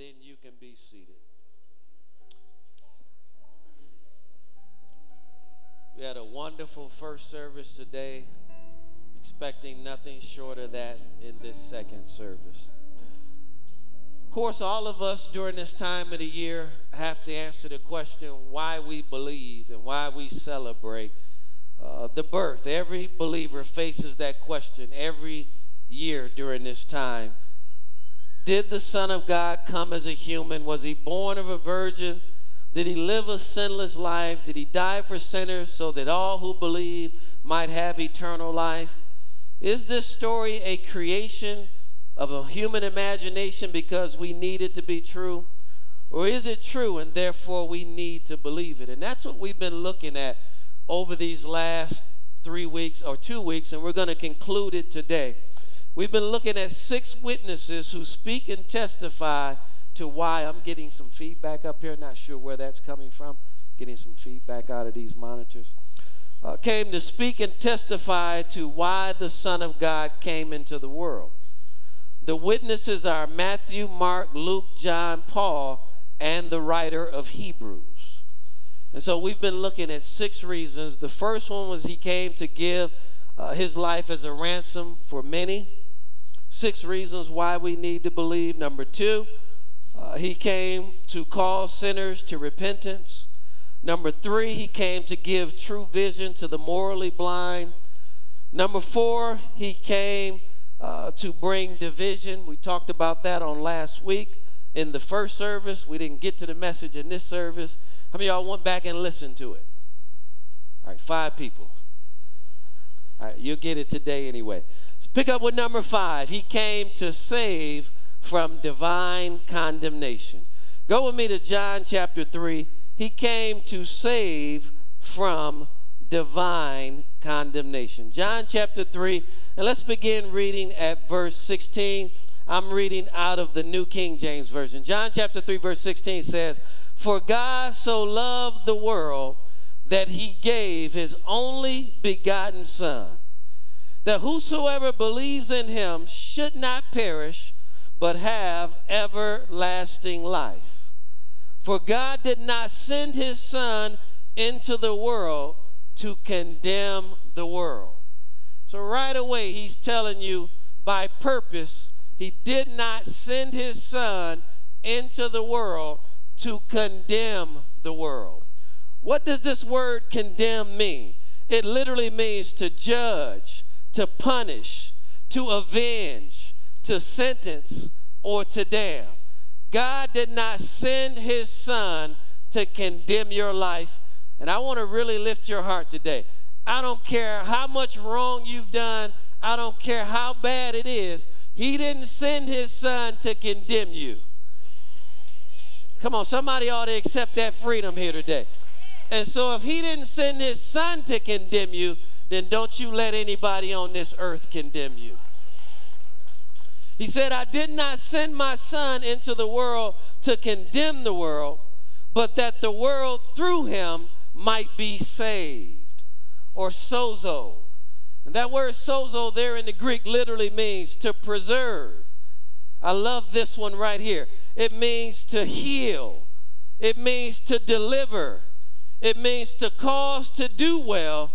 then you can be seated. We had a wonderful first service today, expecting nothing short of that in this second service. Of course, all of us during this time of the year have to answer the question why we believe and why we celebrate uh, the birth. Every believer faces that question every year during this time. Did the Son of God come as a human? Was he born of a virgin? Did he live a sinless life? Did he die for sinners so that all who believe might have eternal life? Is this story a creation of a human imagination because we need it to be true? Or is it true and therefore we need to believe it? And that's what we've been looking at over these last three weeks or two weeks, and we're going to conclude it today. We've been looking at six witnesses who speak and testify to why I'm getting some feedback up here. Not sure where that's coming from. Getting some feedback out of these monitors. Uh, came to speak and testify to why the Son of God came into the world. The witnesses are Matthew, Mark, Luke, John, Paul, and the writer of Hebrews. And so we've been looking at six reasons. The first one was he came to give uh, his life as a ransom for many. Six reasons why we need to believe. Number two, uh, he came to call sinners to repentance. Number three, he came to give true vision to the morally blind. Number four, he came uh, to bring division. We talked about that on last week in the first service. We didn't get to the message in this service. How many y'all went back and listened to it? All right, five people. All right, you'll get it today anyway. Pick up with number five. He came to save from divine condemnation. Go with me to John chapter 3. He came to save from divine condemnation. John chapter 3, and let's begin reading at verse 16. I'm reading out of the New King James Version. John chapter 3, verse 16 says, For God so loved the world that he gave his only begotten Son, that whosoever believes in him should not perish but have everlasting life. For God did not send his Son into the world to condemn the world. So, right away, he's telling you by purpose, he did not send his Son into the world to condemn the world. What does this word condemn mean? It literally means to judge, to punish, to avenge, to sentence or to damn. God did not send his son to condemn your life. And I want to really lift your heart today. I don't care how much wrong you've done, I don't care how bad it is. He didn't send his son to condemn you. Come on, somebody ought to accept that freedom here today. And so if he didn't send his son to condemn you, then don't you let anybody on this earth condemn you. He said, I did not send my son into the world to condemn the world, but that the world through him might be saved. Or sozo. And that word sozo there in the Greek literally means to preserve. I love this one right here. It means to heal, it means to deliver, it means to cause to do well,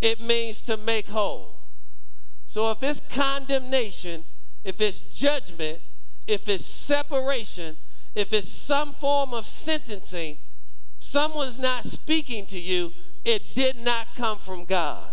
it means to make whole. So if it's condemnation, if it's judgment, if it's separation, if it's some form of sentencing, someone's not speaking to you, it did not come from God.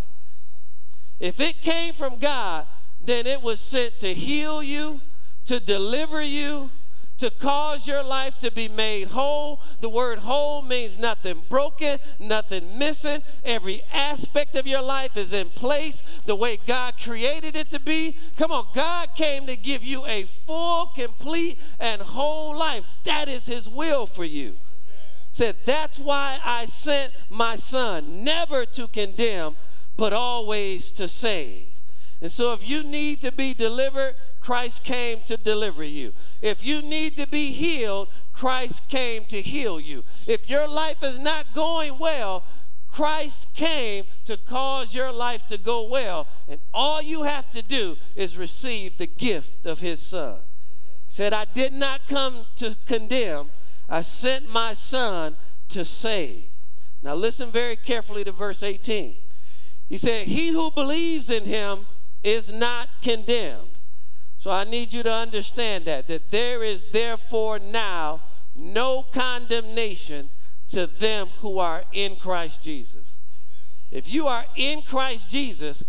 If it came from God, then it was sent to heal you, to deliver you, to cause your life to be made whole. The word whole means nothing broken, nothing missing. Every aspect of your life is in place the way God created it to be. Come on, God came to give you a full, complete, and whole life. That is His will for you. Said, That's why I sent my son, never to condemn, but always to save. And so if you need to be delivered, Christ came to deliver you. If you need to be healed, Christ came to heal you. If your life is not going well, Christ came to cause your life to go well. And all you have to do is receive the gift of his son. said, I did not come to condemn, I sent my son to save. Now listen very carefully to verse 18. He said, He who believes in him is not condemned. So I need you to understand that, that there is therefore now no condemnation to them who are in Christ Jesus. If you are in Christ Jesus,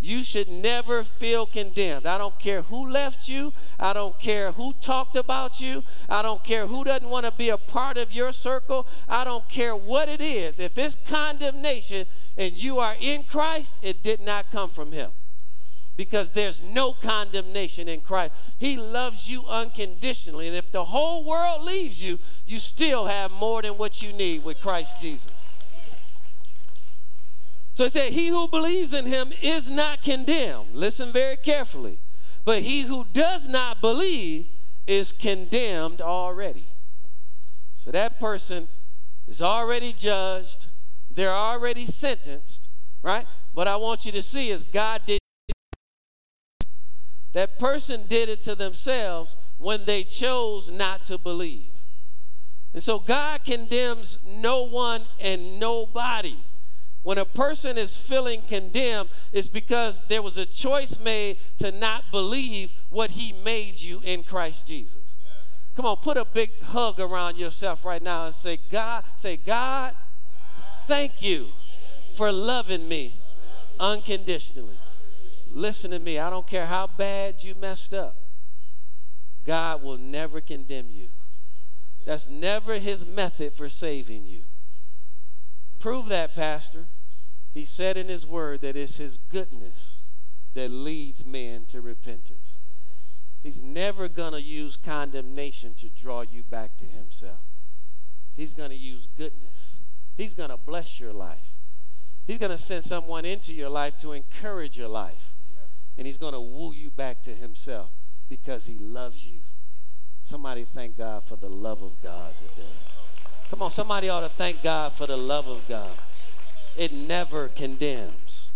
you should never feel condemned. I don't care who left you. I don't care who talked about you. I don't care who doesn't want to be a part of your circle. I don't care what it is. If it's condemnation and you are in Christ, it did not come from Him. Because there's no condemnation in Christ. He loves you unconditionally. And if the whole world leaves you, you still have more than what you need with Christ Jesus. So he said, He who believes in him is not condemned. Listen very carefully. But he who does not believe is condemned already. So that person is already judged, they're already sentenced, right? What I want you to see is God did that person did it to themselves when they chose not to believe. And so God condemns no one and nobody. When a person is feeling condemned, it's because there was a choice made to not believe what he made you in Christ Jesus. Come on, put a big hug around yourself right now and say, God, say, God, thank you for loving me unconditionally. Listen to me. I don't care how bad you messed up. God will never condemn you. That's never his method for saving you. Prove that, Pastor. He said in his word that it's his goodness that leads men to repentance. He's never going to use condemnation to draw you back to himself. He's going to use goodness. He's going to bless your life. He's going to send someone into your life to encourage your life. And he's going to woo you back to himself because he loves you. Somebody thank God for the love of God today. Come on, somebody ought to thank God for the love of God it never condemns.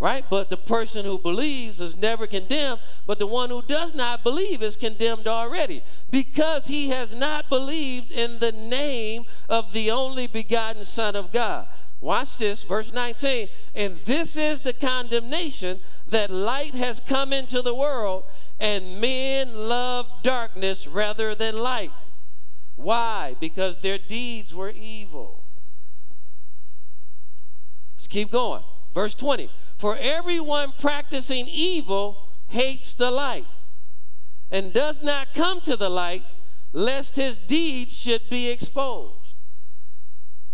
Right? But the person who believes is never condemned, but the one who does not believe is condemned already because he has not believed in the name of the only begotten Son of God. Watch this, verse 19. And this is the condemnation that light has come into the world, and men love darkness rather than light. Why? Because their deeds were evil. Let's keep going. Verse 20. For everyone practicing evil hates the light and does not come to the light, lest his deeds should be exposed.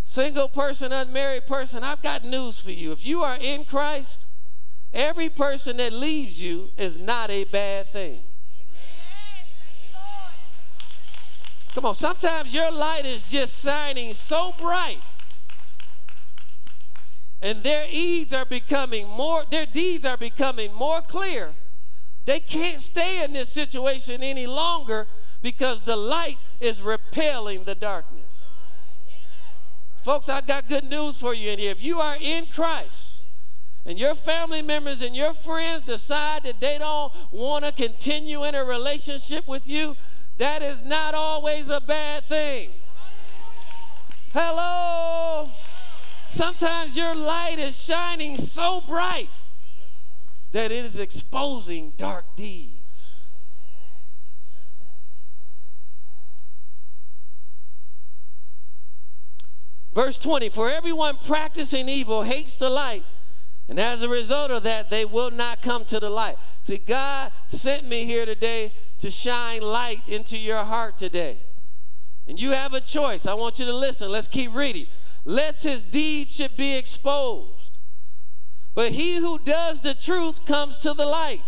Single person, unmarried person, I've got news for you. If you are in Christ, every person that leaves you is not a bad thing. Come on, sometimes your light is just shining so bright and their deeds are becoming more their deeds are becoming more clear they can't stay in this situation any longer because the light is repelling the darkness folks I've got good news for you in here if you are in christ and your family members and your friends decide that they don't want to continue in a relationship with you that is not always a bad thing hello Sometimes your light is shining so bright that it is exposing dark deeds. Verse 20 For everyone practicing evil hates the light, and as a result of that, they will not come to the light. See, God sent me here today to shine light into your heart today. And you have a choice. I want you to listen. Let's keep reading lest his deeds should be exposed. But he who does the truth comes to the light,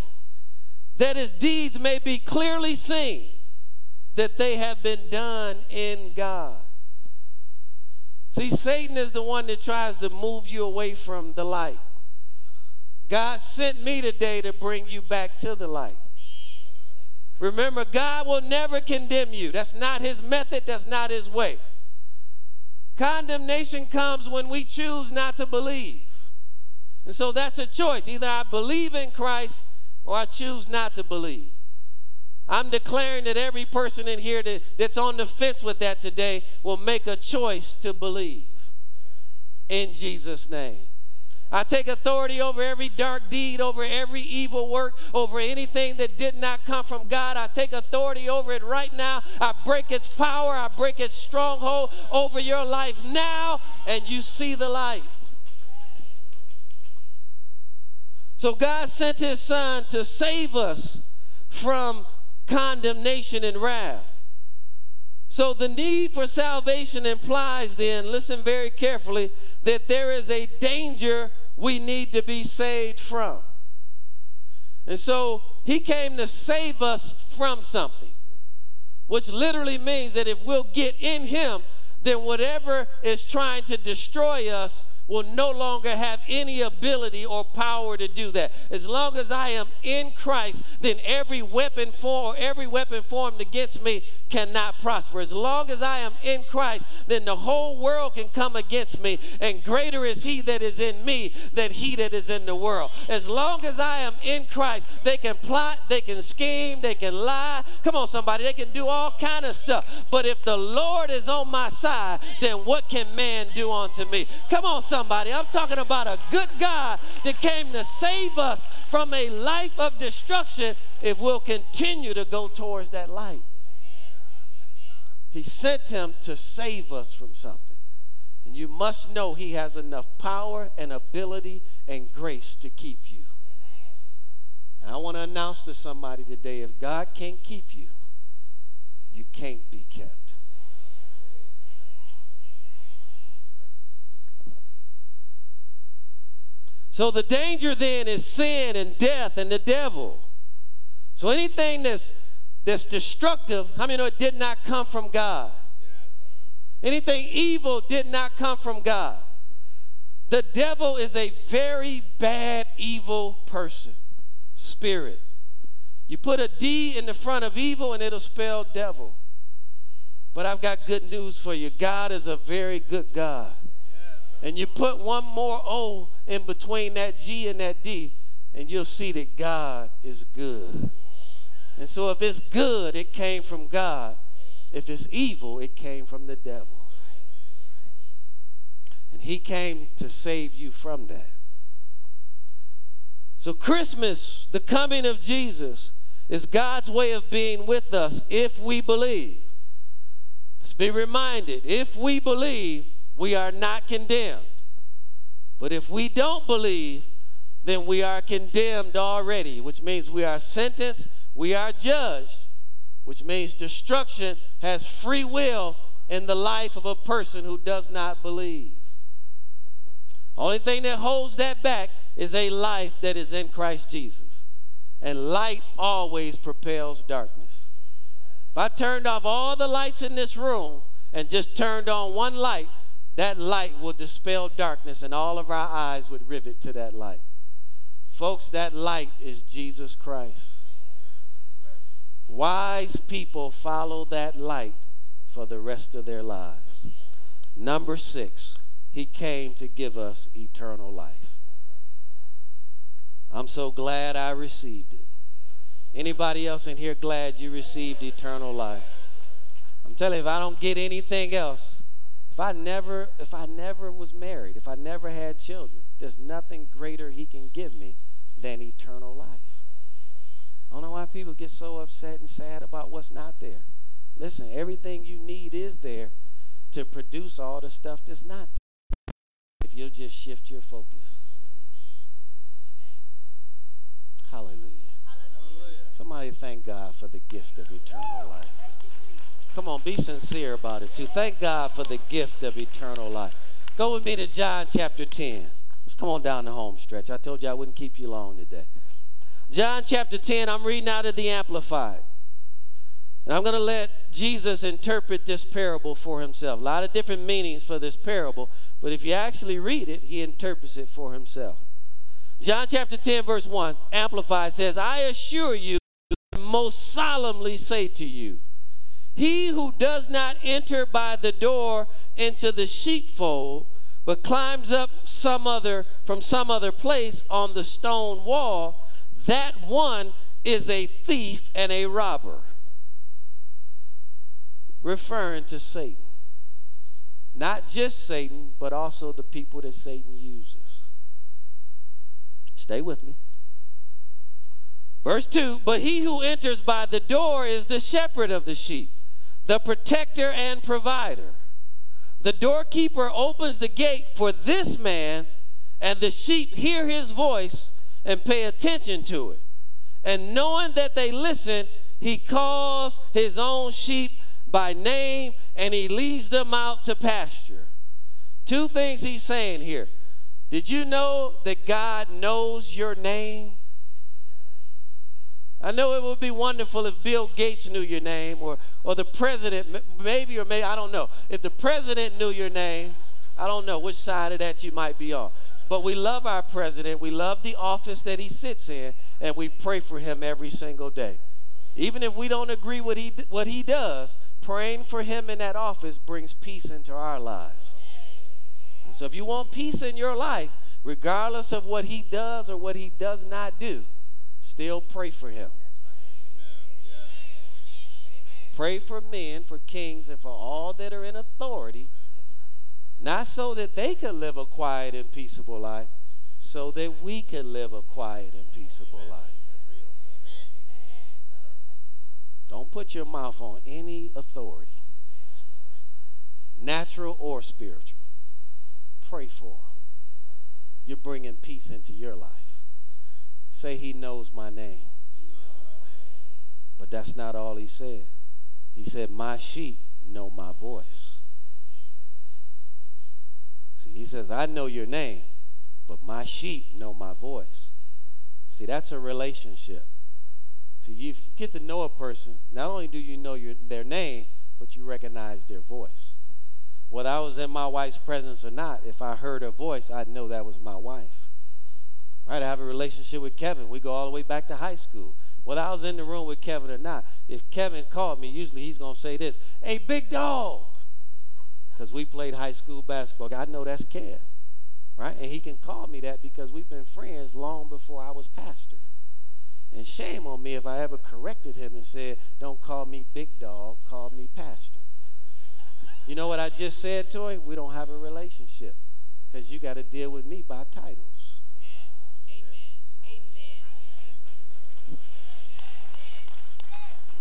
that his deeds may be clearly seen, that they have been done in God. See, Satan is the one that tries to move you away from the light. God sent me today to bring you back to the light. Remember, God will never condemn you. That's not his method, that's not his way. Condemnation comes when we choose not to believe. And so that's a choice. Either I believe in Christ or I choose not to believe. I'm declaring that every person in here that, that's on the fence with that today will make a choice to believe in Jesus' name. I take authority over every dark deed, over every evil work, over anything that did not come from God. I take authority over it right now. I break its power, I break its stronghold over your life now, and you see the light. So God sent his son to save us from condemnation and wrath. So the need for salvation implies then, listen very carefully, that there is a danger we need to be saved from. And so he came to save us from something, which literally means that if we'll get in him, then whatever is trying to destroy us will no longer have any ability or power to do that. As long as I am in Christ, then every weapon for every weapon formed against me cannot prosper. As long as I am in Christ, then the whole world can come against me, and greater is he that is in me than he that is in the world. As long as I am in Christ, they can plot, they can scheme, they can lie. Come on, somebody, they can do all kind of stuff. But if the Lord is on my side, then what can man do unto me? Come on, somebody. I'm talking about a good God that came to save us from a life of destruction if we'll continue to go towards that light. He sent him to save us from something. And you must know he has enough power and ability and grace to keep you. I want to announce to somebody today if God can't keep you, you can't be kept. So the danger then is sin and death and the devil. So anything that's that's destructive, how many know it did not come from God? Anything evil did not come from God. The devil is a very bad, evil person, spirit. You put a D in the front of evil and it'll spell devil. But I've got good news for you God is a very good God and you put one more O in between that G and that D, and you'll see that God is good. And so if it's good, it came from God. If it's evil, it came from the devil. And he came to save you from that. So, Christmas, the coming of Jesus, is God's way of being with us if we believe. Let's be reminded if we believe, we are not condemned. But if we don't believe, then we are condemned already, which means we are sentenced, we are judged, which means destruction has free will in the life of a person who does not believe. Only thing that holds that back is a life that is in Christ Jesus. And light always propels darkness. If I turned off all the lights in this room and just turned on one light, that light will dispel darkness and all of our eyes would rivet to that light. Folks, that light is Jesus Christ. Wise people follow that light for the rest of their lives. Number six, he came to give us eternal life. I'm so glad I received it. Anybody else in here glad you received eternal life? I'm telling you, if I don't get anything else, if I never, if I never was married, if I never had children, there's nothing greater he can give me than eternal life. I don't know why people get so upset and sad about what's not there. Listen, everything you need is there to produce all the stuff that's not there. If you'll just shift your focus. Hallelujah. Hallelujah. Somebody thank God for the gift of eternal life. Come on, be sincere about it too. Thank God for the gift of eternal life. Go with me to John chapter 10. Let's come on down the home stretch. I told you I wouldn't keep you long today. John chapter 10, I'm reading out of the Amplified. And I'm going to let Jesus interpret this parable for himself. A lot of different meanings for this parable, but if you actually read it, he interprets it for himself. John chapter 10, verse 1, Amplified says, I assure you, most solemnly say to you, he who does not enter by the door into the sheepfold, but climbs up some other from some other place on the stone wall, that one is a thief and a robber, referring to Satan. Not just Satan, but also the people that Satan uses. Stay with me. Verse 2 But he who enters by the door is the shepherd of the sheep, the protector and provider. The doorkeeper opens the gate for this man, and the sheep hear his voice and pay attention to it. And knowing that they listen, he calls his own sheep by name and he leads them out to pasture. Two things he's saying here. Did you know that God knows your name? I know it would be wonderful if Bill Gates knew your name or, or the president, maybe or maybe, I don't know. If the president knew your name, I don't know which side of that you might be on. But we love our president. We love the office that he sits in, and we pray for him every single day. Even if we don't agree what he, what he does, praying for him in that office brings peace into our lives. And so if you want peace in your life, regardless of what he does or what he does not do, still pray for him. Pray for men, for kings, and for all that are in authority, not so that they can live a quiet and peaceable life, so that we can live a quiet and peaceable life. Don't put your mouth on any authority, natural or spiritual. Pray for them. You're bringing peace into your life. Say, He knows my name. But that's not all He said. He said, My sheep know my voice. See, He says, I know your name, but my sheep know my voice. See, that's a relationship. See, if you get to know a person, not only do you know your, their name, but you recognize their voice. Whether I was in my wife's presence or not, if I heard her voice, I'd know that was my wife. Right? I have a relationship with Kevin. We go all the way back to high school. Whether I was in the room with Kevin or not, if Kevin called me, usually he's going to say this, Hey, big dog. Because we played high school basketball. I know that's Kev. Right? And he can call me that because we've been friends long before I was pastor. And shame on me if I ever corrected him and said, Don't call me big dog, call me pastor. You know what I just said to him? We don't have a relationship because you got to deal with me by titles.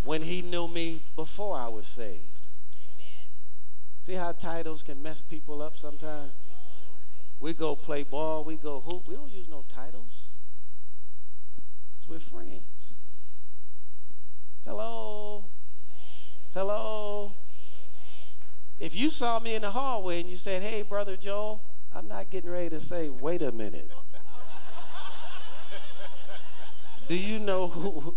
When he knew me before I was saved. See how titles can mess people up sometimes? We go play ball, we go hoop. We don't use no titles because we're friends. Hello? Hello? If you saw me in the hallway and you said, hey, Brother Joel, I'm not getting ready to say, wait a minute. Do you know who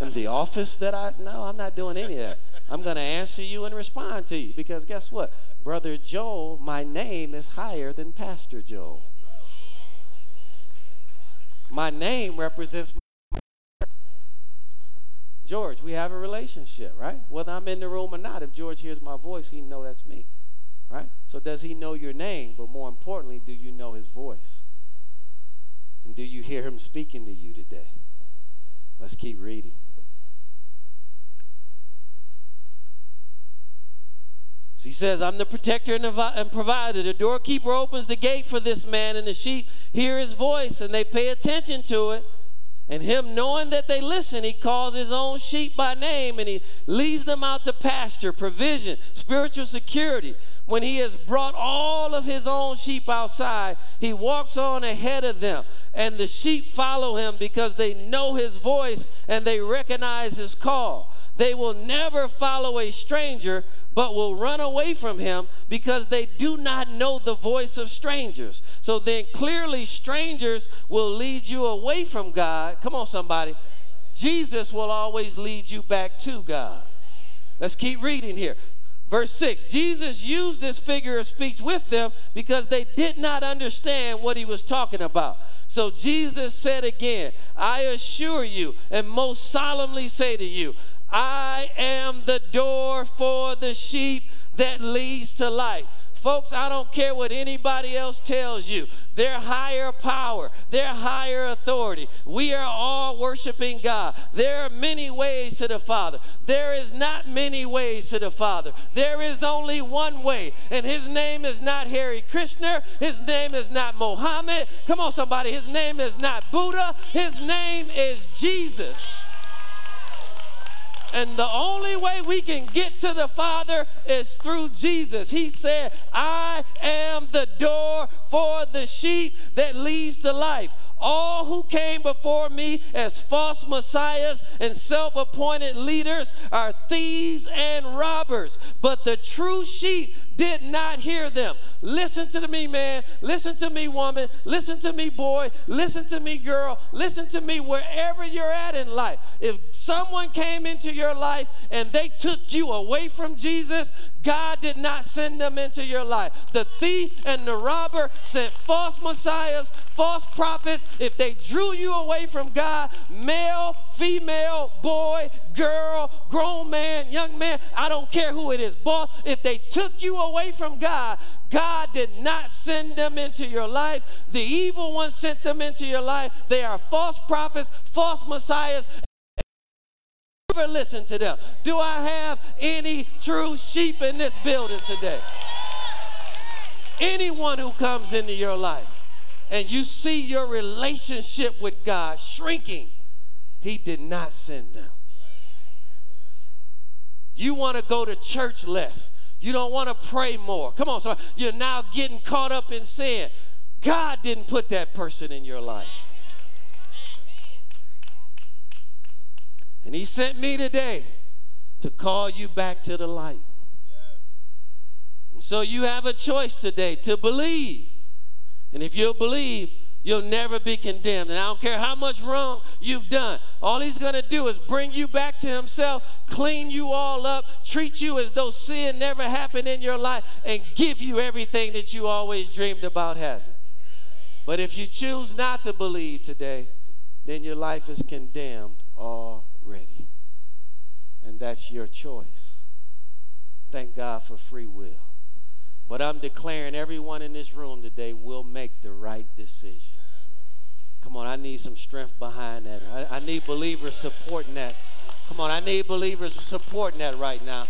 in the office that I no, I'm not doing any of that. I'm going to answer you and respond to you because guess what? Brother Joel, my name is higher than Pastor Joel. My name represents George. We have a relationship, right? Whether I'm in the room or not, if George hears my voice, he know that's me, right? So does he know your name? But more importantly, do you know his voice? And do you hear him speaking to you today? Let's keep reading. So he says, I'm the protector and provider. The doorkeeper opens the gate for this man, and the sheep hear his voice, and they pay attention to it. And him knowing that they listen, he calls his own sheep by name and he leads them out to pasture, provision, spiritual security. When he has brought all of his own sheep outside, he walks on ahead of them. And the sheep follow him because they know his voice and they recognize his call. They will never follow a stranger, but will run away from him because they do not know the voice of strangers. So then clearly, strangers will lead you away from God. Come on, somebody. Jesus will always lead you back to God. Let's keep reading here. Verse 6 Jesus used this figure of speech with them because they did not understand what he was talking about. So Jesus said again, I assure you and most solemnly say to you, I am the door for the sheep that leads to life. Folks, I don't care what anybody else tells you. Their higher power, their higher authority. We are all worshiping God. There are many ways to the Father. There is not many ways to the Father. There is only one way, and his name is not Hare Krishna. His name is not Mohammed. Come on, somebody. His name is not Buddha. His name is Jesus. And the only way we can get to the Father is through Jesus. He said, I am the door for the sheep that leads to life. All who came before me as false messiahs and self appointed leaders are thieves and robbers, but the true sheep did not hear them. Listen to me, man. Listen to me, woman. Listen to me, boy. Listen to me, girl. Listen to me wherever you're at in life. If someone came into your life and they took you away from Jesus, God did not send them into your life. The thief and the robber sent false messiahs, false prophets. If they drew you away from God, male, female, boy, girl, grown man, young man, I don't care who it is, boss, if they took you away from God, God did not send them into your life. The evil one sent them into your life. They are false prophets, false messiahs, Never listen to them. Do I have any true sheep in this building today? Anyone who comes into your life and you see your relationship with God shrinking, He did not send them. You want to go to church less. You don't want to pray more. Come on, so you're now getting caught up in sin. God didn't put that person in your life. And he sent me today to call you back to the light. So you have a choice today to believe. And if you'll believe, you'll never be condemned. And I don't care how much wrong you've done. All he's going to do is bring you back to himself, clean you all up, treat you as though sin never happened in your life, and give you everything that you always dreamed about having. But if you choose not to believe today, then your life is condemned already. And that's your choice. Thank God for free will. But I'm declaring everyone in this room today will make the right decision. Come on, I need some strength behind that. I, I need believers supporting that. Come on, I need believers supporting that right now.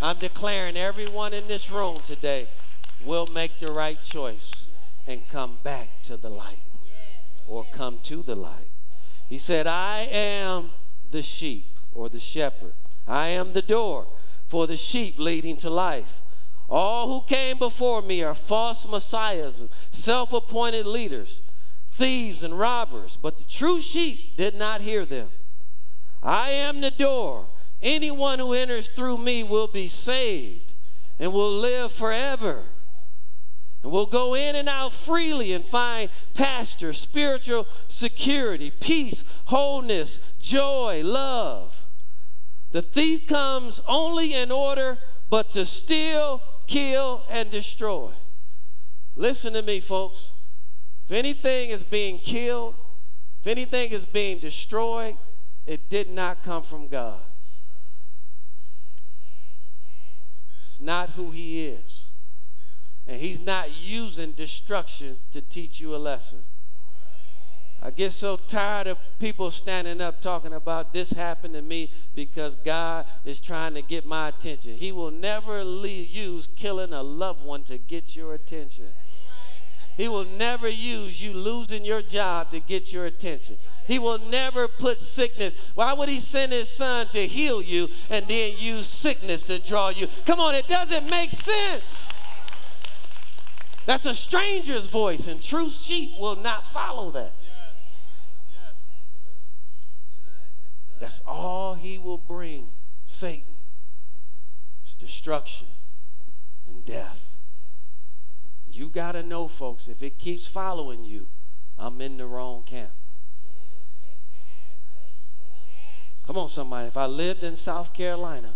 I'm declaring everyone in this room today will make the right choice and come back to the light or come to the light. He said, I am the sheep or the shepherd. I am the door for the sheep leading to life. All who came before me are false messiahs, self appointed leaders, thieves and robbers, but the true sheep did not hear them. I am the door. Anyone who enters through me will be saved and will live forever. And we'll go in and out freely and find pasture, spiritual security, peace, wholeness, joy, love. The thief comes only in order but to steal, kill, and destroy. Listen to me, folks. If anything is being killed, if anything is being destroyed, it did not come from God. It's not who He is. And he's not using destruction to teach you a lesson. I get so tired of people standing up talking about this happened to me because God is trying to get my attention. He will never use killing a loved one to get your attention. He will never use you losing your job to get your attention. He will never put sickness. Why would he send his son to heal you and then use sickness to draw you? Come on, it doesn't make sense. That's a stranger's voice, and true sheep will not follow that. That's all he will bring Satan. It's destruction and death. You got to know, folks, if it keeps following you, I'm in the wrong camp. Come on, somebody. If I lived in South Carolina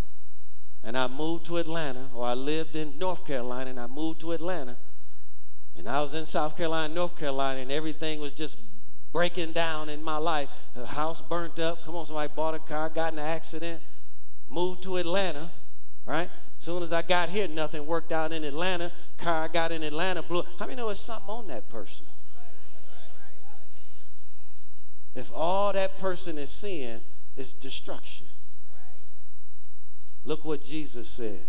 and I moved to Atlanta, or I lived in North Carolina and I moved to Atlanta, and I was in South Carolina, North Carolina, and everything was just breaking down in my life. A house burnt up. Come on, somebody bought a car, got in an accident, moved to Atlanta, right? As soon as I got here, nothing worked out in Atlanta. Car I got in Atlanta blew. How many know there's something on that person? If all that person is seeing is destruction. Look what Jesus said.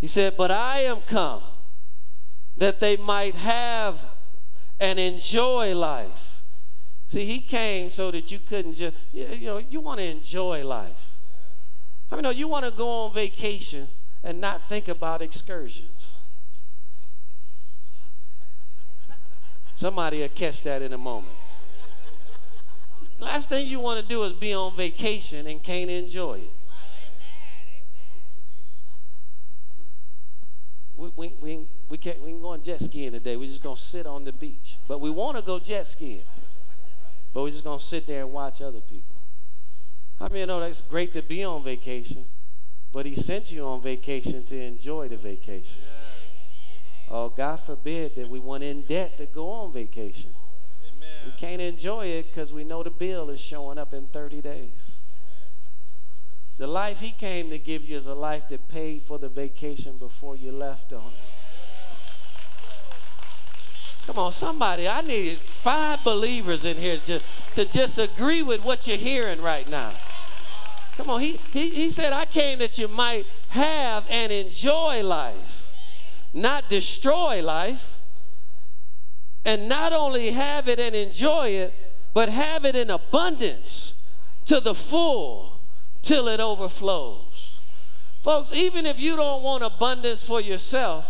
He said, But I am come that they might have and enjoy life. See, he came so that you couldn't just, you know, you want to enjoy life. I mean, no, you want to go on vacation and not think about excursions. Somebody will catch that in a moment. Last thing you want to do is be on vacation and can't enjoy it. We, we, we, we, can't, we ain't going jet skiing today. We're just going to sit on the beach. But we want to go jet skiing. But we're just going to sit there and watch other people. How many know that's great to be on vacation, but He sent you on vacation to enjoy the vacation? Oh, God forbid that we went in debt to go on vacation. We can't enjoy it because we know the bill is showing up in 30 days. The life he came to give you is a life that paid for the vacation before you left on it. Come on, somebody. I need five believers in here to, to just agree with what you're hearing right now. Come on, he, he, he said, I came that you might have and enjoy life, not destroy life and not only have it and enjoy it, but have it in abundance to the full till it overflows. Folks, even if you don't want abundance for yourself,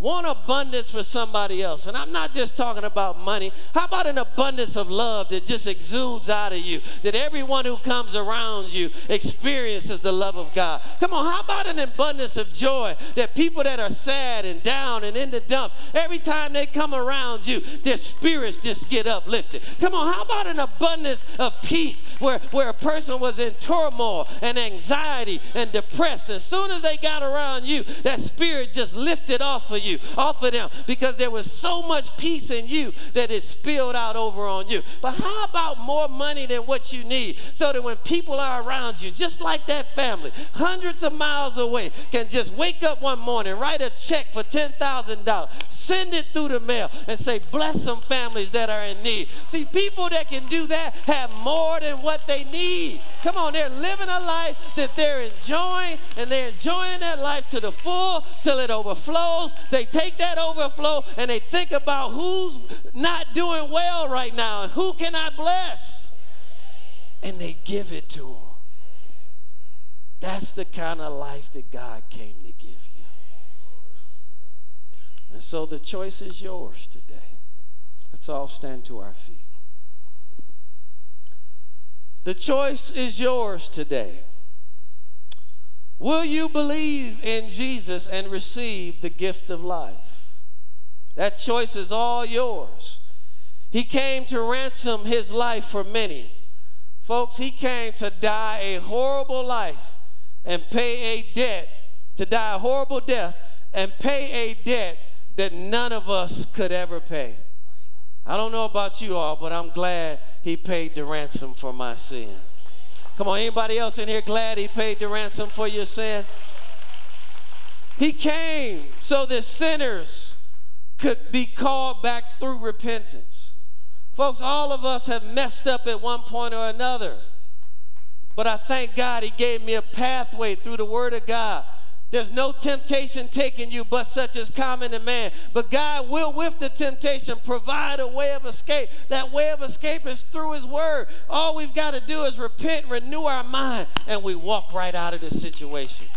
want abundance for somebody else. And I'm not just talking about money. How about an abundance of love that just exudes out of you, that everyone who comes around you experiences the love of God? Come on, how about an abundance of joy that people that are sad and down and in the dumps, every time they come around you, their spirits just get uplifted? Come on, how about an abundance of peace where, where a person was in turmoil and anxiety and depressed? As soon as they got around you, that spirit just lifted off of you you, off of them, because there was so much peace in you that it spilled out over on you. But how about more money than what you need so that when people are around you, just like that family, hundreds of miles away, can just wake up one morning, write a check for $10,000, send it through the mail, and say, Bless some families that are in need. See, people that can do that have more than what they need. Come on, they're living a life that they're enjoying, and they're enjoying that life to the full till it overflows. They take that overflow and they think about who's not doing well right now and who can I bless, and they give it to them. That's the kind of life that God came to give you. And so the choice is yours today. Let's all stand to our feet. The choice is yours today. Will you believe in Jesus and receive the gift of life? That choice is all yours. He came to ransom his life for many. Folks, he came to die a horrible life and pay a debt, to die a horrible death and pay a debt that none of us could ever pay. I don't know about you all, but I'm glad he paid the ransom for my sin. Come on, anybody else in here glad he paid the ransom for your sin? He came so that sinners could be called back through repentance. Folks, all of us have messed up at one point or another. But I thank God he gave me a pathway through the Word of God there's no temptation taking you but such as common to man. But God will, with the temptation, provide a way of escape. That way of escape is through His Word. All we've got to do is repent, renew our mind, and we walk right out of the situation.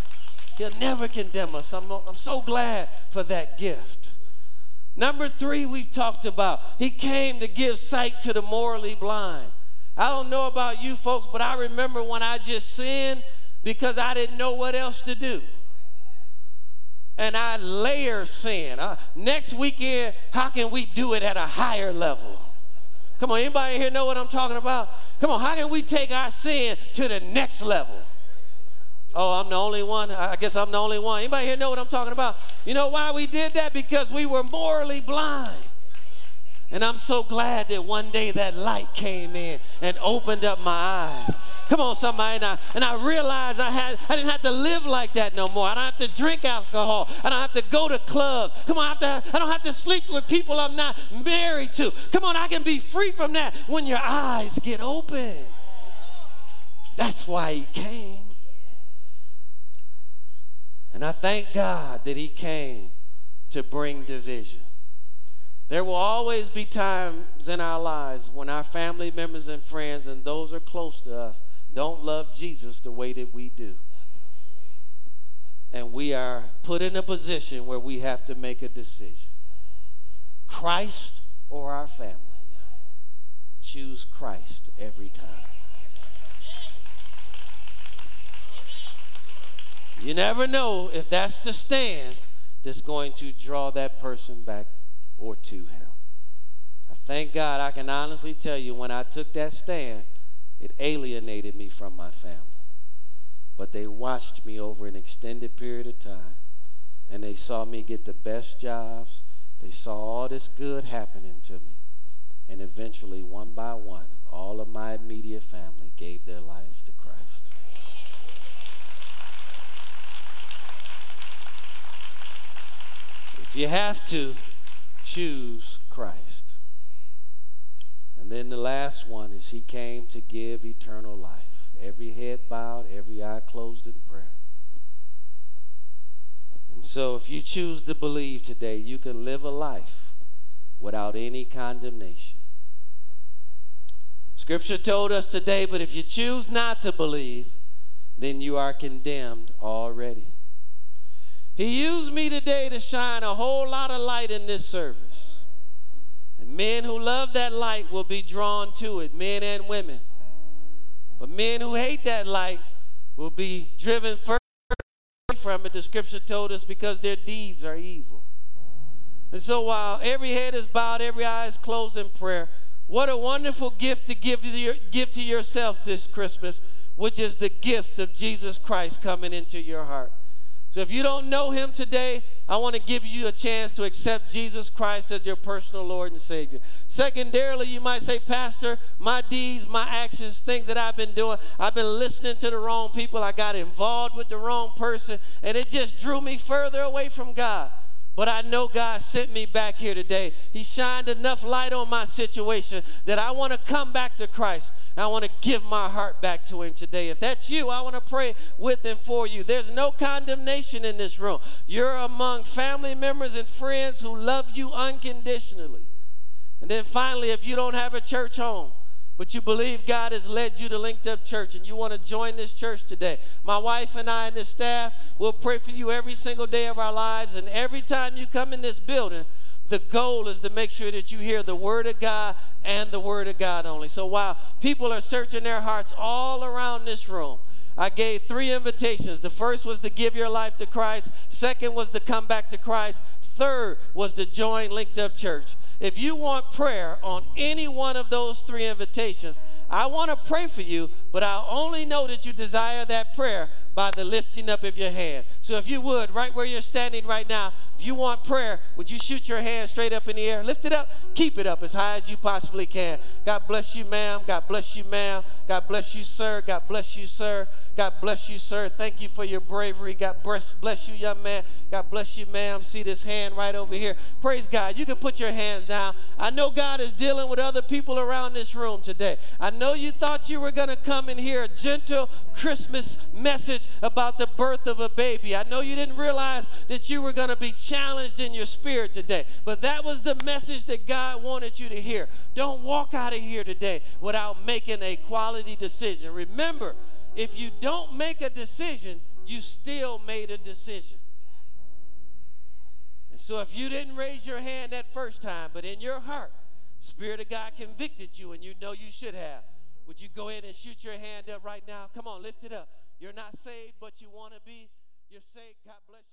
He'll never condemn us. I'm, I'm so glad for that gift. Number three, we've talked about. He came to give sight to the morally blind. I don't know about you folks, but I remember when I just sinned because I didn't know what else to do and I layer sin. Uh, next weekend, how can we do it at a higher level? Come on, anybody here know what I'm talking about? Come on, how can we take our sin to the next level? Oh, I'm the only one. I guess I'm the only one. Anybody here know what I'm talking about? You know why we did that? Because we were morally blind. And I'm so glad that one day that light came in and opened up my eyes. Come on, somebody. And I, and I realized I, had, I didn't have to live like that no more. I don't have to drink alcohol. I don't have to go to clubs. Come on, I, have to, I don't have to sleep with people I'm not married to. Come on, I can be free from that when your eyes get open. That's why he came. And I thank God that he came to bring division. There will always be times in our lives when our family members and friends and those are close to us don't love Jesus the way that we do. And we are put in a position where we have to make a decision Christ or our family. Choose Christ every time. You never know if that's the stand that's going to draw that person back or to him. I thank God I can honestly tell you when I took that stand, it alienated me from my family. But they watched me over an extended period of time and they saw me get the best jobs. They saw all this good happening to me. And eventually, one by one, all of my immediate family gave their lives to Christ. If you have to, choose Christ. And then the last one is He came to give eternal life. Every head bowed, every eye closed in prayer. And so, if you choose to believe today, you can live a life without any condemnation. Scripture told us today, but if you choose not to believe, then you are condemned already. He used me today to shine a whole lot of light in this service. And men who love that light will be drawn to it, men and women. But men who hate that light will be driven further from it. The scripture told us because their deeds are evil. And so while every head is bowed, every eye is closed in prayer, what a wonderful gift to give to, your, give to yourself this Christmas, which is the gift of Jesus Christ coming into your heart. So if you don't know him today, I want to give you a chance to accept Jesus Christ as your personal Lord and Savior. Secondarily, you might say, Pastor, my deeds, my actions, things that I've been doing, I've been listening to the wrong people. I got involved with the wrong person, and it just drew me further away from God. But I know God sent me back here today. He shined enough light on my situation that I want to come back to Christ. I want to give my heart back to Him today. If that's you, I want to pray with and for you. There's no condemnation in this room. You're among family members and friends who love you unconditionally. And then finally, if you don't have a church home, but you believe God has led you to Linked Up Church and you want to join this church today, my wife and I and the staff will pray for you every single day of our lives. And every time you come in this building, the goal is to make sure that you hear the Word of God and the Word of God only. So while people are searching their hearts all around this room, I gave three invitations. The first was to give your life to Christ, second was to come back to Christ, third was to join Linked Up Church. If you want prayer on any one of those three invitations, I want to pray for you, but I only know that you desire that prayer by the lifting up of your hand. So if you would, right where you're standing right now, you want prayer, would you shoot your hand straight up in the air? Lift it up, keep it up as high as you possibly can. God bless you, ma'am. God bless you, ma'am. God bless you, sir. God bless you, sir. God bless you, sir. Thank you for your bravery. God bless, bless you, young man. God bless you, ma'am. See this hand right over here. Praise God. You can put your hands down. I know God is dealing with other people around this room today. I know you thought you were going to come and hear a gentle Christmas message about the birth of a baby. I know you didn't realize that you were going to be challenged in your spirit today, but that was the message that God wanted you to hear. Don't walk out of here today without making a quality decision. Remember, if you don't make a decision, you still made a decision. And so if you didn't raise your hand that first time, but in your heart, Spirit of God convicted you and you know you should have, would you go ahead and shoot your hand up right now? Come on, lift it up. You're not saved, but you want to be. You're saved. God bless you.